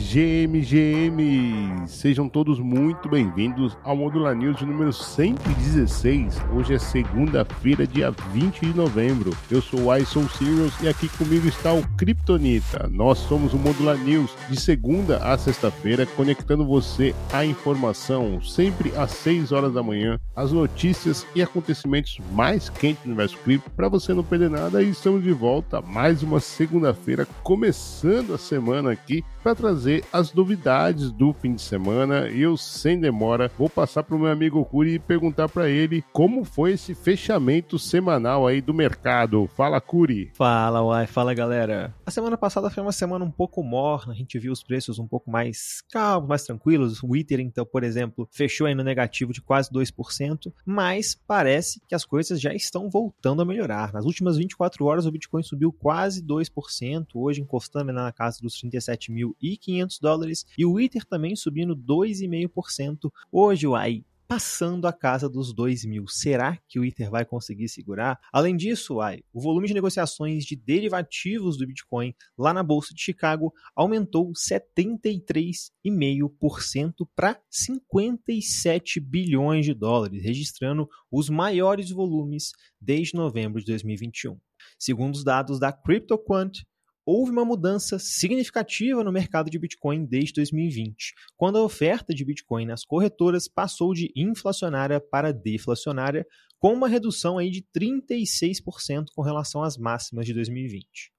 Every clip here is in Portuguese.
GM, GM! Sejam todos muito bem-vindos ao Modular News número 116. Hoje é segunda-feira, dia 20 de novembro. Eu sou o iSoul Serious e aqui comigo está o Kryptonita. Nós somos o Modular News de segunda a sexta-feira, conectando você à informação, sempre às 6 horas da manhã, as notícias e acontecimentos mais quentes do universo cripto, para você não perder nada. E estamos de volta mais uma segunda-feira, começando a semana aqui para trazer trazer as novidades do fim de semana. E eu, sem demora, vou passar para o meu amigo Curi e perguntar para ele como foi esse fechamento semanal aí do mercado. Fala, Curi. Fala, uai. Fala, galera. A semana passada foi uma semana um pouco morna. A gente viu os preços um pouco mais calmos, mais tranquilos. O Ether, então, por exemplo, fechou aí no negativo de quase 2%. Mas parece que as coisas já estão voltando a melhorar. Nas últimas 24 horas, o Bitcoin subiu quase 2%, hoje encostando na casa dos 37.500 500 dólares e o Ether também subindo 2,5%. Hoje o AI passando a casa dos 2 mil. Será que o Ether vai conseguir segurar? Além disso, ai, o volume de negociações de derivativos do Bitcoin lá na Bolsa de Chicago aumentou 73,5% para 57 bilhões de dólares, registrando os maiores volumes desde novembro de 2021. Segundo os dados da CryptoQuant, houve uma mudança significativa no mercado de Bitcoin desde 2020, quando a oferta de Bitcoin nas corretoras passou de inflacionária para deflacionária, com uma redução aí de 36% com relação às máximas de 2020.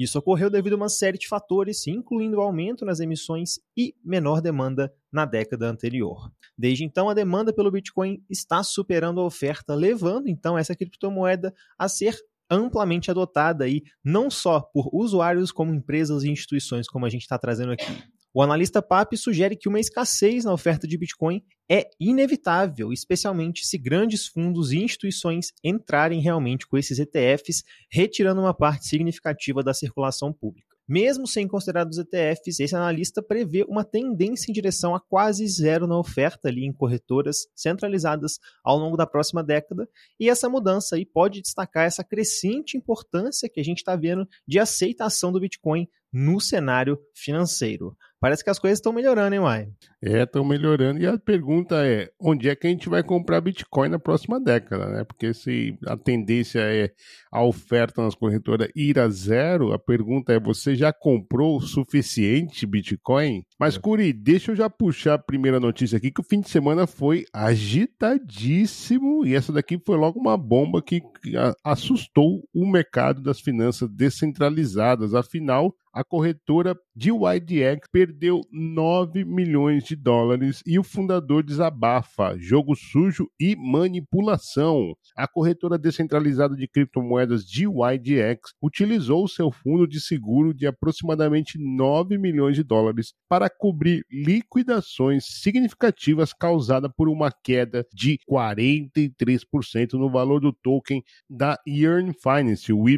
Isso ocorreu devido a uma série de fatores, incluindo o aumento nas emissões e menor demanda na década anterior. Desde então, a demanda pelo Bitcoin está superando a oferta, levando então essa criptomoeda a ser amplamente adotada aí, não só por usuários, como empresas e instituições, como a gente está trazendo aqui. O analista PAP sugere que uma escassez na oferta de Bitcoin é inevitável, especialmente se grandes fundos e instituições entrarem realmente com esses ETFs, retirando uma parte significativa da circulação pública. Mesmo sem considerar os ETFs, esse analista prevê uma tendência em direção a quase zero na oferta ali em corretoras centralizadas ao longo da próxima década, e essa mudança aí pode destacar essa crescente importância que a gente está vendo de aceitação do Bitcoin no cenário financeiro. Parece que as coisas estão melhorando, hein, Uai? É, estão melhorando. E a pergunta é: onde é que a gente vai comprar Bitcoin na próxima década, né? Porque se a tendência é a oferta nas corretoras ir a zero, a pergunta é: você já comprou o suficiente Bitcoin? Mas, é. Curi, deixa eu já puxar a primeira notícia aqui, que o fim de semana foi agitadíssimo. E essa daqui foi logo uma bomba que assustou o mercado das finanças descentralizadas. Afinal, a corretora DYDX perdeu 9 milhões de dólares e o fundador desabafa jogo sujo e manipulação. A corretora descentralizada de criptomoedas DYDX utilizou seu fundo de seguro de aproximadamente 9 milhões de dólares para cobrir liquidações significativas causadas por uma queda de 43% no valor do token da Yearn Finance, o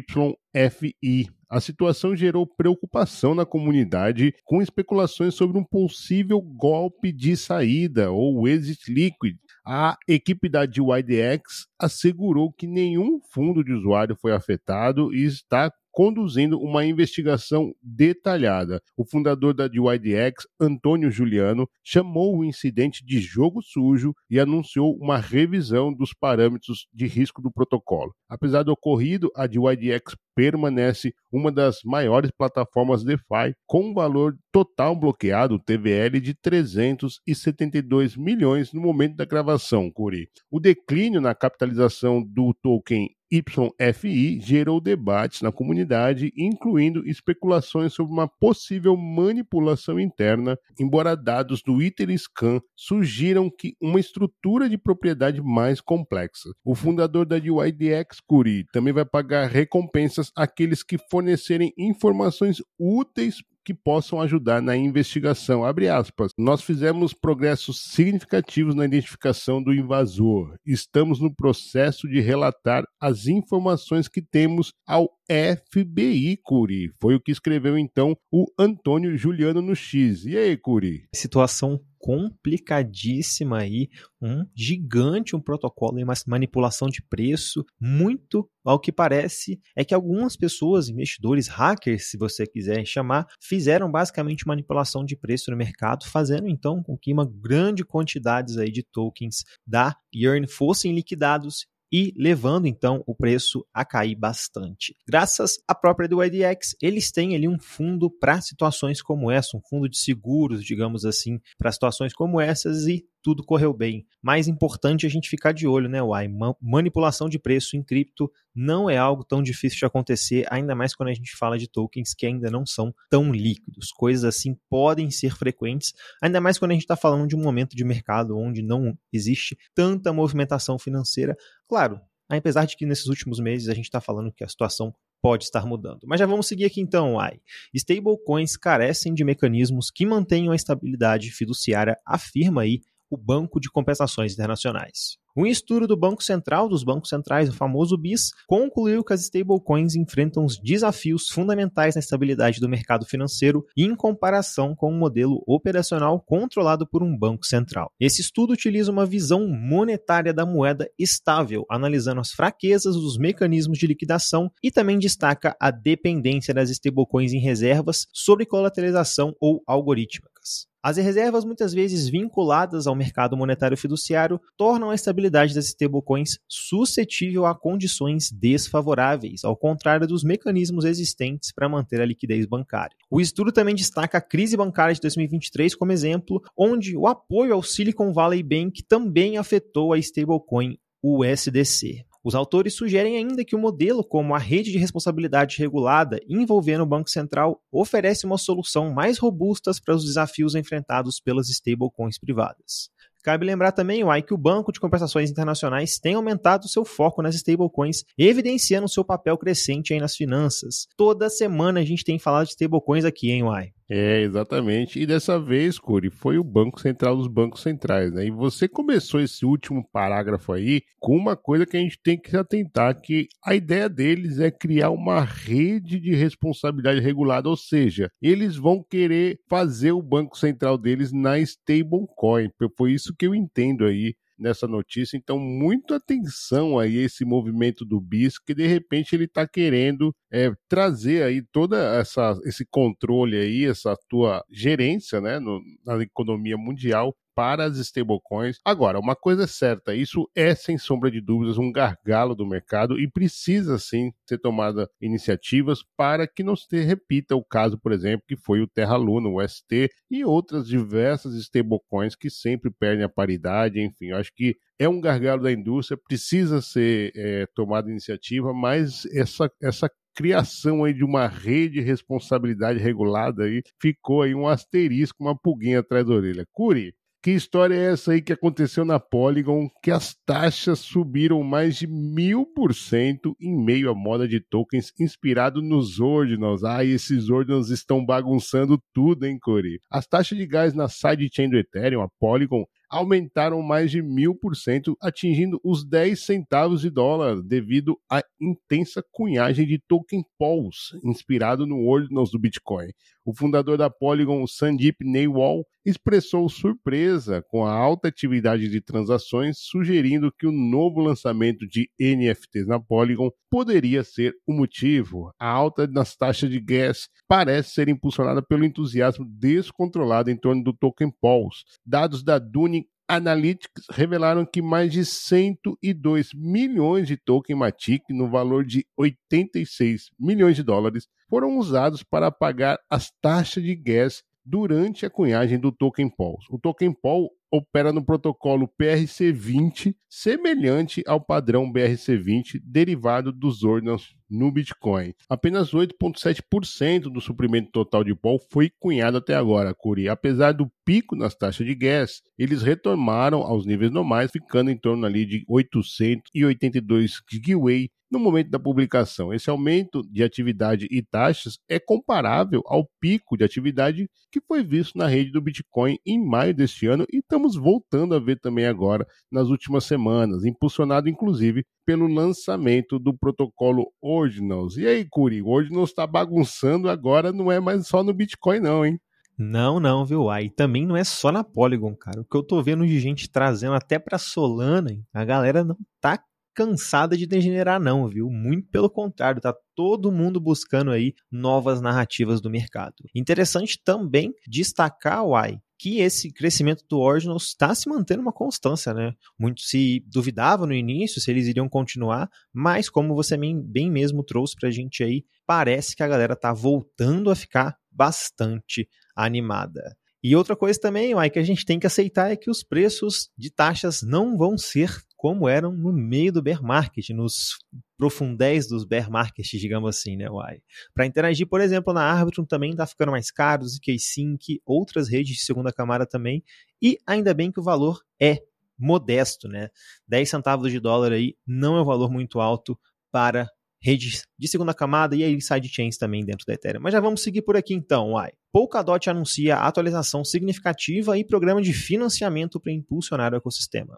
YFI. A situação gerou preocupação na comunidade, com especulações sobre um possível golpe de saída ou exit liquid. A equipe da DYDX assegurou que nenhum fundo de usuário foi afetado e está conduzindo uma investigação detalhada. O fundador da DYDX, Antônio Juliano, chamou o incidente de jogo sujo e anunciou uma revisão dos parâmetros de risco do protocolo. Apesar do ocorrido, a DYDX permanece uma das maiores plataformas DeFi, com um valor total bloqueado, TVL, de 372 milhões no momento da gravação, Curi. O declínio na capitalização do token YFI gerou debates na comunidade, incluindo especulações sobre uma possível manipulação interna, embora dados do ItterScan sugiram que uma estrutura de propriedade mais complexa. O fundador da DYDX, Curi, também vai pagar recompensas àqueles que fornecerem informações úteis que possam ajudar na investigação. Abre aspas. Nós fizemos progressos significativos na identificação do invasor. Estamos no processo de relatar as informações que temos ao FBI, Curi. Foi o que escreveu então o Antônio Juliano no X. E aí, Curi? Situação complicadíssima aí, um gigante, um protocolo de manipulação de preço, muito ao que parece é que algumas pessoas, investidores, hackers, se você quiser chamar, fizeram basicamente manipulação de preço no mercado, fazendo então com que uma grande quantidade aí de tokens da Yearn fossem liquidados e levando então o preço a cair bastante. Graças à própria do IDX, eles têm ali um fundo para situações como essa, um fundo de seguros, digamos assim, para situações como essas e tudo correu bem. Mais importante é a gente ficar de olho, né, Uai? Manipulação de preço em cripto não é algo tão difícil de acontecer, ainda mais quando a gente fala de tokens que ainda não são tão líquidos. Coisas assim podem ser frequentes, ainda mais quando a gente está falando de um momento de mercado onde não existe tanta movimentação financeira. Claro, apesar de que nesses últimos meses a gente está falando que a situação pode estar mudando. Mas já vamos seguir aqui então, AI. Stablecoins carecem de mecanismos que mantenham a estabilidade fiduciária, afirma aí o Banco de Compensações Internacionais. Um estudo do Banco Central, dos bancos centrais, o famoso BIS, concluiu que as stablecoins enfrentam os desafios fundamentais na estabilidade do mercado financeiro em comparação com um modelo operacional controlado por um banco central. Esse estudo utiliza uma visão monetária da moeda estável, analisando as fraquezas dos mecanismos de liquidação e também destaca a dependência das stablecoins em reservas sobre colateralização ou algorítmicas. As reservas, muitas vezes vinculadas ao mercado monetário fiduciário, tornam a estabilidade das stablecoins suscetível a condições desfavoráveis, ao contrário dos mecanismos existentes para manter a liquidez bancária. O estudo também destaca a crise bancária de 2023 como exemplo, onde o apoio ao Silicon Valley Bank também afetou a stablecoin USDC. Os autores sugerem ainda que o modelo, como a rede de responsabilidade regulada envolvendo o Banco Central, oferece uma solução mais robusta para os desafios enfrentados pelas stablecoins privadas. Cabe lembrar também, Uai, que o Banco de Compensações Internacionais tem aumentado seu foco nas stablecoins, evidenciando seu papel crescente nas finanças. Toda semana a gente tem falado de stablecoins aqui, hein, Uai? É, exatamente. E dessa vez, Curi, foi o Banco Central dos bancos centrais, né? E você começou esse último parágrafo aí com uma coisa que a gente tem que se atentar, que a ideia deles é criar uma rede de responsabilidade regulada, ou seja, eles vão querer fazer o Banco Central deles na stablecoin. Foi isso que eu entendo aí nessa notícia. Então, muita atenção aí esse movimento do BIS, que de repente ele está querendo é, trazer aí toda essa esse controle aí, essa tua gerência, né, no, na economia mundial para as stablecoins. Agora, uma coisa é certa, isso é sem sombra de dúvidas um gargalo do mercado e precisa sim ser tomada iniciativas para que não se repita o caso, por exemplo, que foi o Terra Luna, o ST e outras diversas stablecoins que sempre perdem a paridade, enfim, eu acho que é um gargalo da indústria, precisa ser é, tomada iniciativa, mas essa, essa criação aí de uma rede de responsabilidade regulada aí ficou aí um asterisco, uma pulguinha atrás da orelha. Curi, que história é essa aí que aconteceu na Polygon, que as taxas subiram mais de mil por cento em meio à moda de tokens inspirado nos Ordinals? Ah, esses Ordinals estão bagunçando tudo, hein, Cori? As taxas de gás na sidechain do Ethereum, a Polygon, aumentaram mais de mil por cento, atingindo os 10 centavos de dólar, devido à intensa cunhagem de token Pulse, inspirado no Ordinals do Bitcoin. O fundador da Polygon, Sandeep Naywal, expressou surpresa com a alta atividade de transações, sugerindo que o novo lançamento de NFTs na Polygon poderia ser o motivo. A alta nas taxas de gas parece ser impulsionada pelo entusiasmo descontrolado em torno do token Pulse. Dados da Duni Analytics revelaram que mais de 102 milhões de token Matic, no valor de 86 milhões de dólares, foram usados para pagar as taxas de gas durante a cunhagem do token Pulse. O token Pulse opera no protocolo PRC20, semelhante ao padrão BRC20 derivado dos ordens no Bitcoin. Apenas 8,7% do suprimento total de POL foi cunhado até agora, Curi. Apesar do pico nas taxas de gás, eles retornaram aos níveis normais, ficando em torno ali de 882 giveaway no momento da publicação. Esse aumento de atividade e taxas é comparável ao pico de atividade que foi visto na rede do Bitcoin em maio deste ano e estamos voltando a ver também agora nas últimas semanas, impulsionado inclusive pelo lançamento do protocolo Ordinals. E aí, Curi, o Ordinals está bagunçando agora, não é mais só no Bitcoin não, hein? Não, não, viu? Aí também não é só na Polygon, cara. O que eu tô vendo de gente trazendo até pra Solana, hein? a galera não tá cansada de degenerar, não, viu? Muito pelo contrário, tá todo mundo buscando aí novas narrativas do mercado. Interessante também destacar, Uai, que esse crescimento do Ordinals está se mantendo uma constância, né? Muito se duvidava no início se eles iriam continuar, mas como você bem mesmo trouxe para a gente aí, parece que a galera tá voltando a ficar bastante animada. E outra coisa também, Uai, que a gente tem que aceitar é que os preços de taxas não vão ser como eram no meio do bear market, nos profundéis dos bear markets, digamos assim, né, Uai. Para interagir, por exemplo, na Arbitrum também está ficando mais caro, ZK Sync, outras redes de segunda camada também, e ainda bem que o valor é modesto, né? 10 centavos de dólar aí não é um valor muito alto para redes de segunda camada e aí sidechains também dentro da Ethereum. Mas já vamos seguir por aqui então, uai. Polkadot anuncia atualização significativa e programa de financiamento para impulsionar o ecossistema.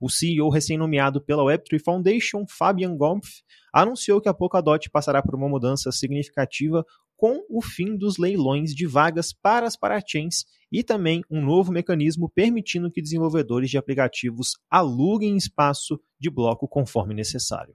O CEO recém-nomeado pela Web3 Foundation, Fabian Gompf, anunciou que a Polkadot passará por uma mudança significativa com o fim dos leilões de vagas para as parachains e também um novo mecanismo permitindo que desenvolvedores de aplicativos aluguem espaço de bloco conforme necessário.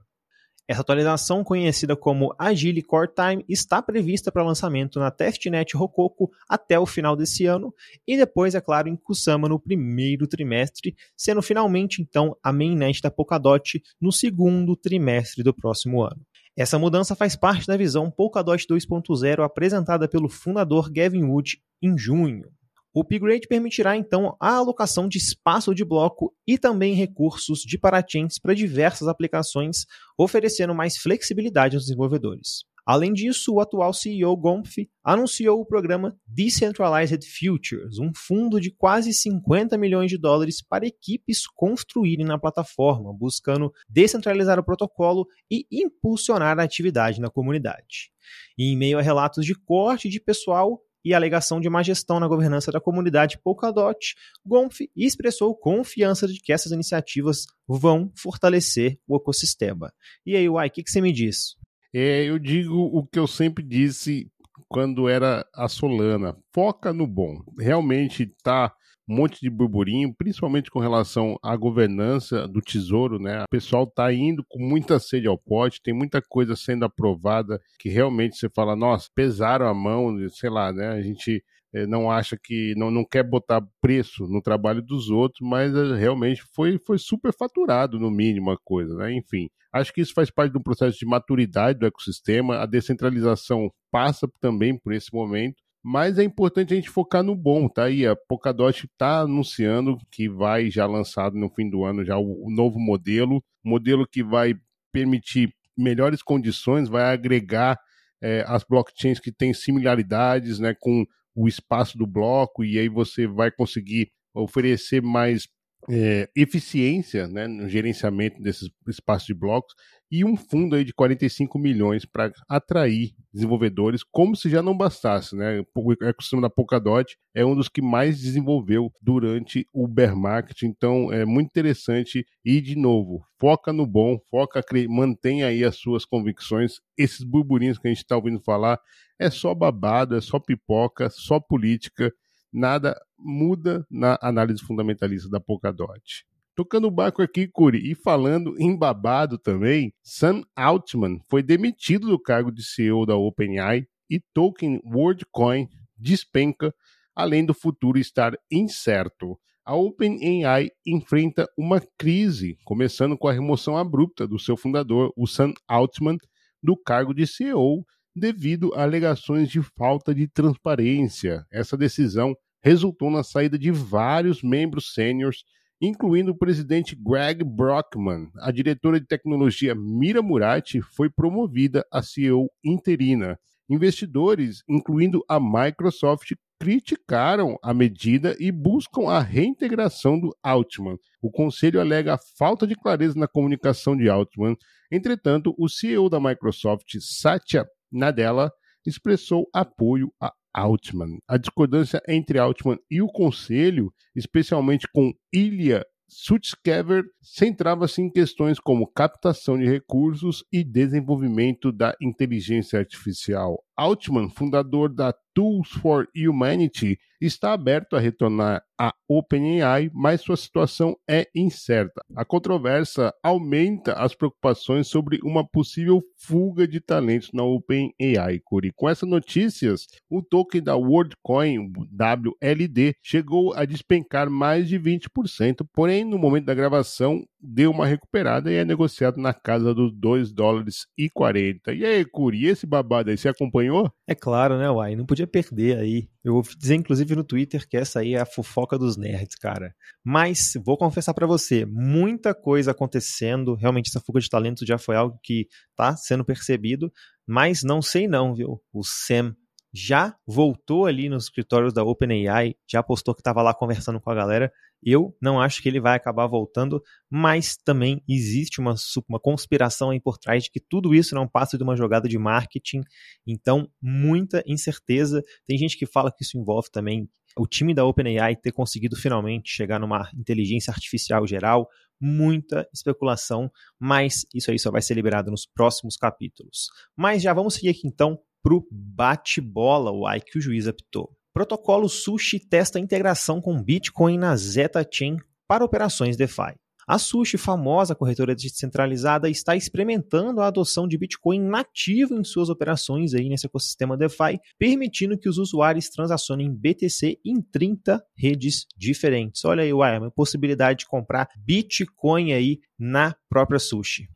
Essa atualização, conhecida como Agile Core Time, está prevista para lançamento na testnet Rococo até o final desse ano e depois, é claro, em Kusama no primeiro trimestre, sendo finalmente então a mainnet da Polkadot no segundo trimestre do próximo ano. Essa mudança faz parte da visão Polkadot 2.0 apresentada pelo fundador Gavin Wood em junho. O upgrade permitirá então a alocação de espaço de bloco e também recursos de parachains para diversas aplicações, oferecendo mais flexibilidade aos desenvolvedores. Além disso, o atual CEO Gompf anunciou o programa Decentralized Futures, um fundo de quase 50 milhões de dólares para equipes construírem na plataforma, buscando descentralizar o protocolo e impulsionar a atividade na comunidade. E em meio a relatos de corte de pessoal, e alegação de má gestão na governança da comunidade Polkadot, Gonf expressou confiança de que essas iniciativas vão fortalecer o ecossistema. E aí, Uai, o que, que você me diz? É, eu digo o que eu sempre disse quando era a Solana: foca no bom. Realmente está um monte de burburinho, principalmente com relação à governança do Tesouro, né? O pessoal está indo com muita sede ao pote, tem muita coisa sendo aprovada que realmente você fala, nossa, pesaram a mão, sei lá, né? A gente eh, não acha que não, não quer botar preço no trabalho dos outros, mas eh, realmente foi, foi super faturado, no mínimo, a coisa, né? Enfim, acho que isso faz parte do processo de maturidade do ecossistema, a descentralização passa também por esse momento, mas é importante a gente focar no bom, tá aí. A Polkadot está anunciando que vai já lançado no fim do ano já o, o novo modelo, modelo que vai permitir melhores condições, vai agregar é, as blockchains que têm similaridades né, com o espaço do bloco, e aí você vai conseguir oferecer mais é, eficiência né, no gerenciamento desses espaços de blocos e um fundo aí de 45 milhões para atrair desenvolvedores, como se já não bastasse, né? O ecossistema da Polkadot é um dos que mais desenvolveu durante o bear market, então é muito interessante e de novo, foca no bom, foca, mantenha aí as suas convicções, esses burburinhos que a gente está ouvindo falar, é só babado, é só pipoca, só política, nada muda na análise fundamentalista da Polkadot. Tocando o barco aqui, Curi, e falando em babado também, Sam Altman foi demitido do cargo de CEO da OpenAI e token WorldCoin despenca, além do futuro estar incerto. A OpenAI enfrenta uma crise, começando com a remoção abrupta do seu fundador, o Sam Altman, do cargo de CEO, devido a alegações de falta de transparência. Essa decisão resultou na saída de vários membros sêniores incluindo o presidente Greg Brockman. A diretora de tecnologia Mira Murati foi promovida a CEO interina. Investidores, incluindo a Microsoft, criticaram a medida e buscam a reintegração do Altman. O conselho alega a falta de clareza na comunicação de Altman. Entretanto, o CEO da Microsoft, Satya Nadella, expressou apoio a Altman. A discordância entre Altman e o conselho, especialmente com Ilya Sutskever centrava-se em questões como captação de recursos e desenvolvimento da inteligência artificial. Altman, fundador da Tools for Humanity, está aberto a retornar à OpenAI, mas sua situação é incerta. A controvérsia aumenta as preocupações sobre uma possível fuga de talentos na OpenAI. Curi. Com essas notícias, o token da WorldCoin, WLD, chegou a despencar mais de 20%, porém, no momento da gravação, deu uma recuperada e é negociado na casa dos 2 dólares e 40. E aí, Curi, esse babado aí, você acompanhou? É claro, né, Uai? Não podia perder aí. Eu vou dizer, inclusive, no Twitter que essa aí é a fofoca dos nerds, cara. Mas, vou confessar para você, muita coisa acontecendo. Realmente, essa fuga de talento já foi algo que tá sendo percebido. Mas não sei não, viu? O Sam já voltou ali nos escritórios da OpenAI, já postou que estava lá conversando com a galera. Eu não acho que ele vai acabar voltando, mas também existe uma, uma conspiração aí por trás de que tudo isso não passa de uma jogada de marketing. Então, muita incerteza. Tem gente que fala que isso envolve também o time da OpenAI ter conseguido finalmente chegar numa inteligência artificial geral, muita especulação, mas isso aí só vai ser liberado nos próximos capítulos. Mas já vamos seguir aqui então para o bate-bola, o AI que o juiz apitou. Protocolo Sushi testa integração com Bitcoin na Zeta Chain para operações DeFi. A Sushi, famosa corretora descentralizada, está experimentando a adoção de Bitcoin nativo em suas operações aí nesse ecossistema DeFi, permitindo que os usuários transacionem BTC em 30 redes diferentes. Olha aí, uma possibilidade de comprar Bitcoin aí na própria Sushi.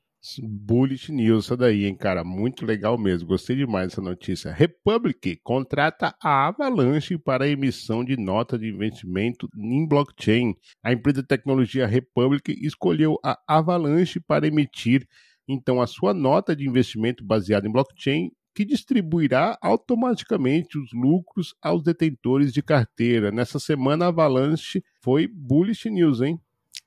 Bullish News, essa daí, hein, cara? Muito legal mesmo. Gostei demais dessa notícia. Republic contrata a Avalanche para a emissão de nota de investimento em blockchain. A empresa de tecnologia Republic escolheu a Avalanche para emitir, então, a sua nota de investimento baseada em blockchain que distribuirá automaticamente os lucros aos detentores de carteira. Nessa semana, a Avalanche foi bullish news, hein?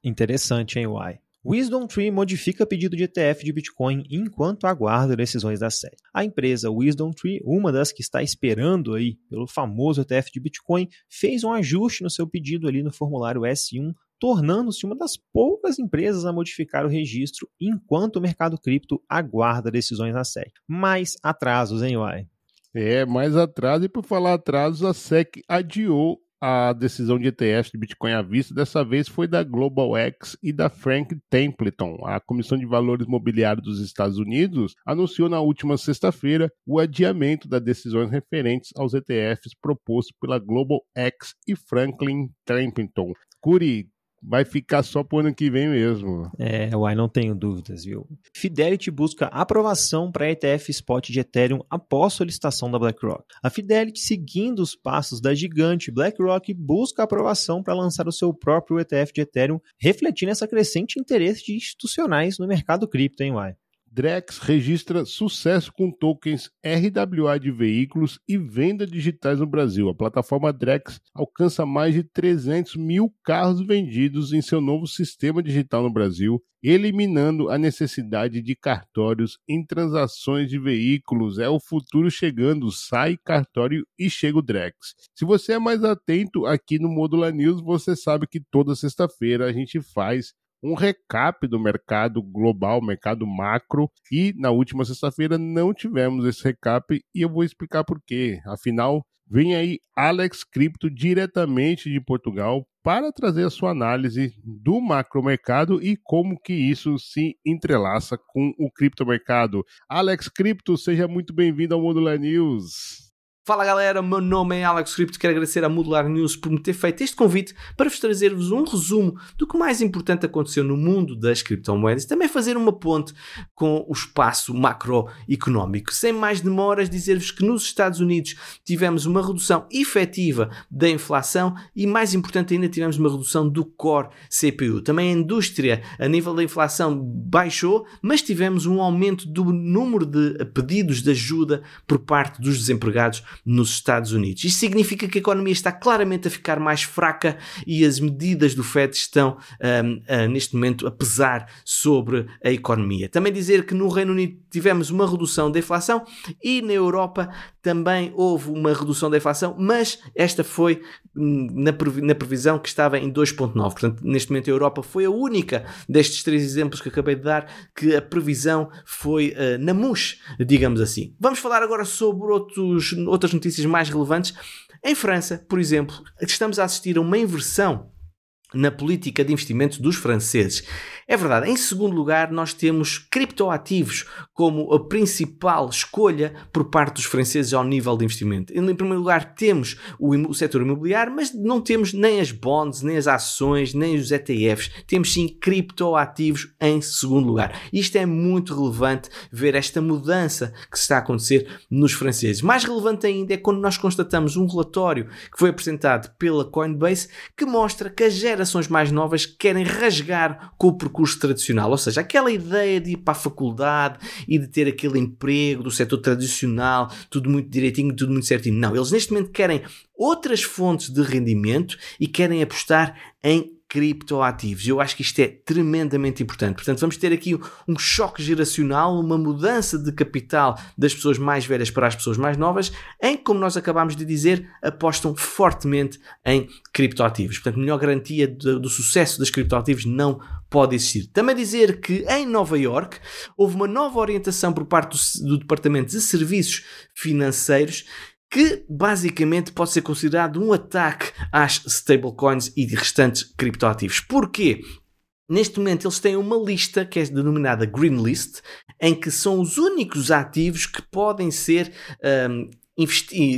Interessante, hein, Uai? Wisdom Tree modifica pedido de ETF de Bitcoin enquanto aguarda decisões da SEC. A empresa Wisdom Tree, uma das que está esperando aí pelo famoso ETF de Bitcoin, fez um ajuste no seu pedido ali no formulário S1, tornando-se uma das poucas empresas a modificar o registro enquanto o mercado cripto aguarda decisões da SEC. Mais atrasos, hein, Uai? É, mais atraso. E por falar atrasos, a SEC adiou a decisão de ETF de Bitcoin à vista dessa vez foi da Global X e da Frank Templeton. A Comissão de Valores Mobiliários dos Estados Unidos anunciou na última sexta-feira o adiamento das decisões referentes aos ETFs propostos pela Global X e Franklin Templeton. Curi, vai ficar só pro ano que vem mesmo. É, uai, não tenho dúvidas, viu? Fidelity busca aprovação para ETF spot de Ethereum após solicitação da BlackRock. A Fidelity, seguindo os passos da gigante BlackRock, busca aprovação para lançar o seu próprio ETF de Ethereum, refletindo essa crescente interesse de institucionais no mercado cripto, hein, uai? Drex registra sucesso com tokens RWA de veículos e venda digitais no Brasil. A plataforma Drex alcança mais de 300 mil carros vendidos em seu novo sistema digital no Brasil, eliminando a necessidade de cartórios em transações de veículos. É o futuro chegando, sai cartório e chega o Drex. Se você é mais atento aqui no Modular News, você sabe que toda sexta-feira a gente faz um recap do mercado global, mercado macro, e na última sexta-feira não tivemos esse recap e eu vou explicar por quê. Afinal, vem aí Alex Cripto diretamente de Portugal para trazer a sua análise do macromercado e como que isso se entrelaça com o criptomercado. Alex Cripto, seja muito bem-vindo ao Modular News. Fala galera, meu nome é Alex Crypto, quero agradecer à Modular News por me ter feito este convite para vos trazer-vos um resumo do que mais importante aconteceu no mundo das criptomoedas e também fazer uma ponte com o espaço macroeconómico. Sem mais demoras, dizer-vos que nos Estados Unidos tivemos uma redução efetiva da inflação e mais importante ainda tivemos uma redução do core CPU. Também a indústria a nível da inflação baixou, mas tivemos um aumento do número de pedidos de ajuda por parte dos desempregados nos Estados Unidos. Isto significa que a economia está claramente a ficar mais fraca e as medidas do FED estão um, neste momento a pesar sobre a economia. Também dizer que no Reino Unido tivemos uma redução da inflação e na Europa também houve uma redução da inflação, mas esta foi hum, na previsão que estava em 2,9. Portanto, neste momento a Europa foi a única destes três exemplos que acabei de dar que a previsão foi uh, na MUS, digamos assim. Vamos falar agora sobre outros, outras notícias mais relevantes. Em França, por exemplo, estamos a assistir a uma inversão na política de investimentos dos franceses. É verdade, em segundo lugar, nós temos criptoativos como a principal escolha por parte dos franceses ao nível de investimento. Em primeiro lugar, temos o, o setor imobiliário, mas não temos nem as bonds, nem as ações, nem os ETFs. Temos sim criptoativos em segundo lugar. Isto é muito relevante ver esta mudança que está a acontecer nos franceses. Mais relevante ainda é quando nós constatamos um relatório que foi apresentado pela Coinbase que mostra que as gerações mais novas querem rasgar com o percurso curso tradicional, ou seja, aquela ideia de ir para a faculdade e de ter aquele emprego do setor tradicional, tudo muito direitinho, tudo muito certinho. Não, eles neste momento querem outras fontes de rendimento e querem apostar em criptoativos. Eu acho que isto é tremendamente importante. Portanto, vamos ter aqui um choque geracional, uma mudança de capital das pessoas mais velhas para as pessoas mais novas, em que, como nós acabámos de dizer, apostam fortemente em criptoativos. Portanto, melhor garantia do, do sucesso das criptoativos não pode existir. Também dizer que em Nova York houve uma nova orientação por parte do, do Departamento de Serviços Financeiros que basicamente pode ser considerado um ataque às stablecoins e restantes criptoativos. Porquê? Neste momento eles têm uma lista que é denominada Green List, em que são os únicos ativos que podem ser um,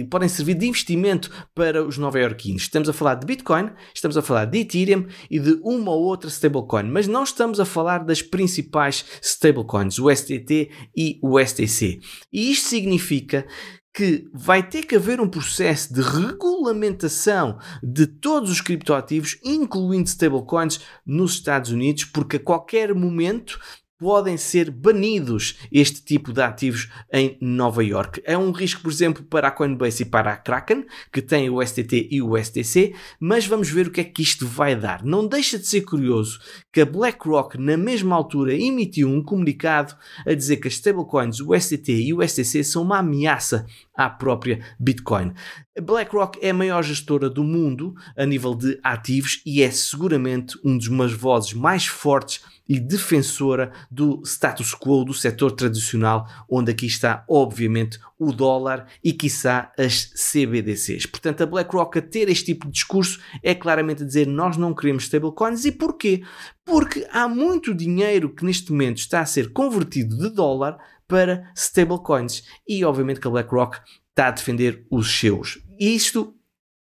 podem servir de investimento para os nova-iorquinos. Estamos a falar de Bitcoin, estamos a falar de Ethereum e de uma ou outra stablecoin, mas não estamos a falar das principais stablecoins, o STT e o STC. E isto significa que vai ter que haver um processo de regulamentação de todos os criptoativos, incluindo stablecoins, nos Estados Unidos, porque a qualquer momento podem ser banidos este tipo de ativos em Nova York. É um risco, por exemplo, para a Coinbase e para a Kraken, que tem o STT e o STC, mas vamos ver o que é que isto vai dar. Não deixa de ser curioso que a BlackRock, na mesma altura, emitiu um comunicado a dizer que as stablecoins, o STT e o STC, são uma ameaça à própria Bitcoin. A BlackRock é a maior gestora do mundo a nível de ativos e é seguramente um dos umas vozes mais fortes e defensora do status quo do setor tradicional, onde aqui está, obviamente, o dólar e, quiçá, as CBDCs. Portanto, a BlackRock a ter este tipo de discurso é claramente a dizer nós não queremos stablecoins. E porquê? Porque há muito dinheiro que neste momento está a ser convertido de dólar para stablecoins. E, obviamente, que a BlackRock está a defender os seus. Isto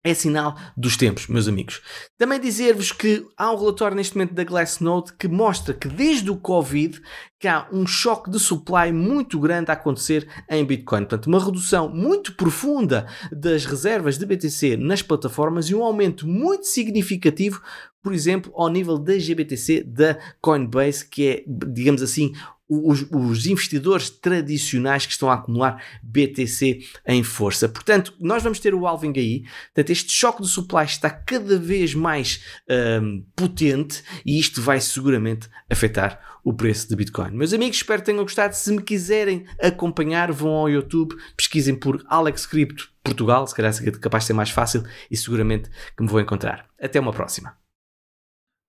é sinal dos tempos, meus amigos. Também dizer-vos que há um relatório neste momento da Glassnode que mostra que desde o Covid que há um choque de supply muito grande a acontecer em Bitcoin. Portanto, uma redução muito profunda das reservas de BTC nas plataformas e um aumento muito significativo, por exemplo, ao nível da GBTC da Coinbase, que é, digamos assim, os, os, investidores tradicionais que estão a acumular BTC em força. Portanto, nós vamos ter o alving aí. Portanto, este choque de supply está cada vez mais um, potente e isto vai seguramente afetar o preço de Bitcoin. Meus amigos, espero que tenham gostado. Se me quiserem acompanhar, vão ao YouTube, pesquisem por Alex Crypto Portugal, se calhar é capaz de ser mais fácil e seguramente que me vou encontrar. Até uma próxima.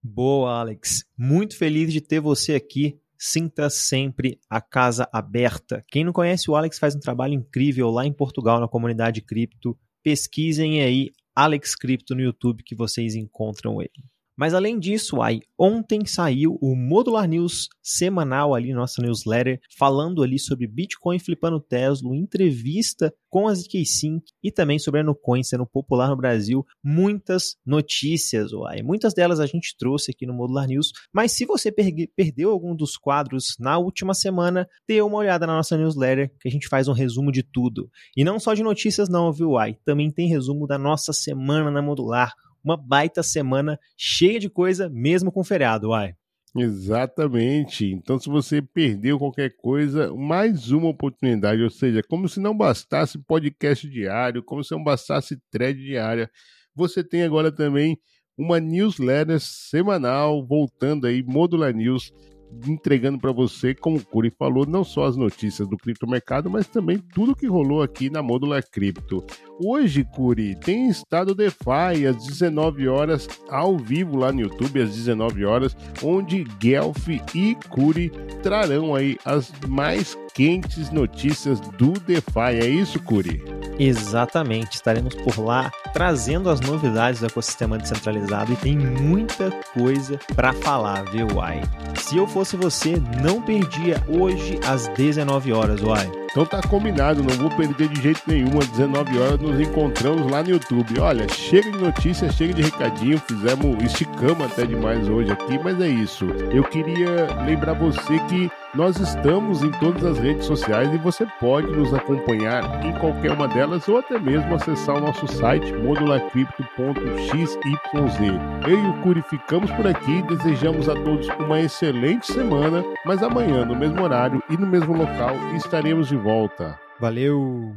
Boa, Alex. Muito feliz de ter você aqui sinta sempre a casa aberta. Quem não conhece o Alex faz um trabalho incrível lá em Portugal na comunidade cripto. Pesquisem aí Alex Cripto no YouTube que vocês encontram ele. Mas além disso, aí, ontem saiu o Modular News semanal ali, nossa newsletter, falando ali sobre Bitcoin flipando Tesla, entrevista com a ZK Sync e também sobre a Nucoin sendo popular no Brasil. Muitas notícias, uai. Muitas delas a gente trouxe aqui no Modular News, mas se você per perdeu algum dos quadros na última semana, dê uma olhada na nossa newsletter que a gente faz um resumo de tudo. E não só de notícias não, viu, uai? Também tem resumo da nossa semana na Modular uma baita semana cheia de coisa, mesmo com feriado, uai. Exatamente. Então, se você perdeu qualquer coisa, mais uma oportunidade. Ou seja, como se não bastasse podcast diário, como se não bastasse thread diária, você tem agora também uma newsletter semanal voltando aí, Modular News entregando para você, como o Curi falou, não só as notícias do criptomercado, mas também tudo que rolou aqui na Modular Cripto. Hoje, Curi, tem estado DeFi às 19 horas, ao vivo lá no YouTube, às 19 horas, onde Guelph e Curi trarão aí as mais quentes notícias do DeFi. É isso, Curi? Exatamente, estaremos por lá trazendo as novidades do ecossistema descentralizado e tem muita coisa para falar, viu, Uai? Se eu fosse você, não perdia hoje às 19 horas, Uai. Então tá combinado, não vou perder de jeito nenhum. Às 19 horas nos encontramos lá no YouTube. Olha, chega de notícias, chega de recadinho. Fizemos, esticamos até demais hoje aqui, mas é isso. Eu queria lembrar você que nós estamos em todas as redes sociais e você pode nos acompanhar em qualquer uma delas ou até mesmo acessar o nosso site modularcrypto.xyz. Eu e o Curi ficamos por aqui, desejamos a todos uma excelente semana, mas amanhã, no mesmo horário e no mesmo local, estaremos de volta. Valeu!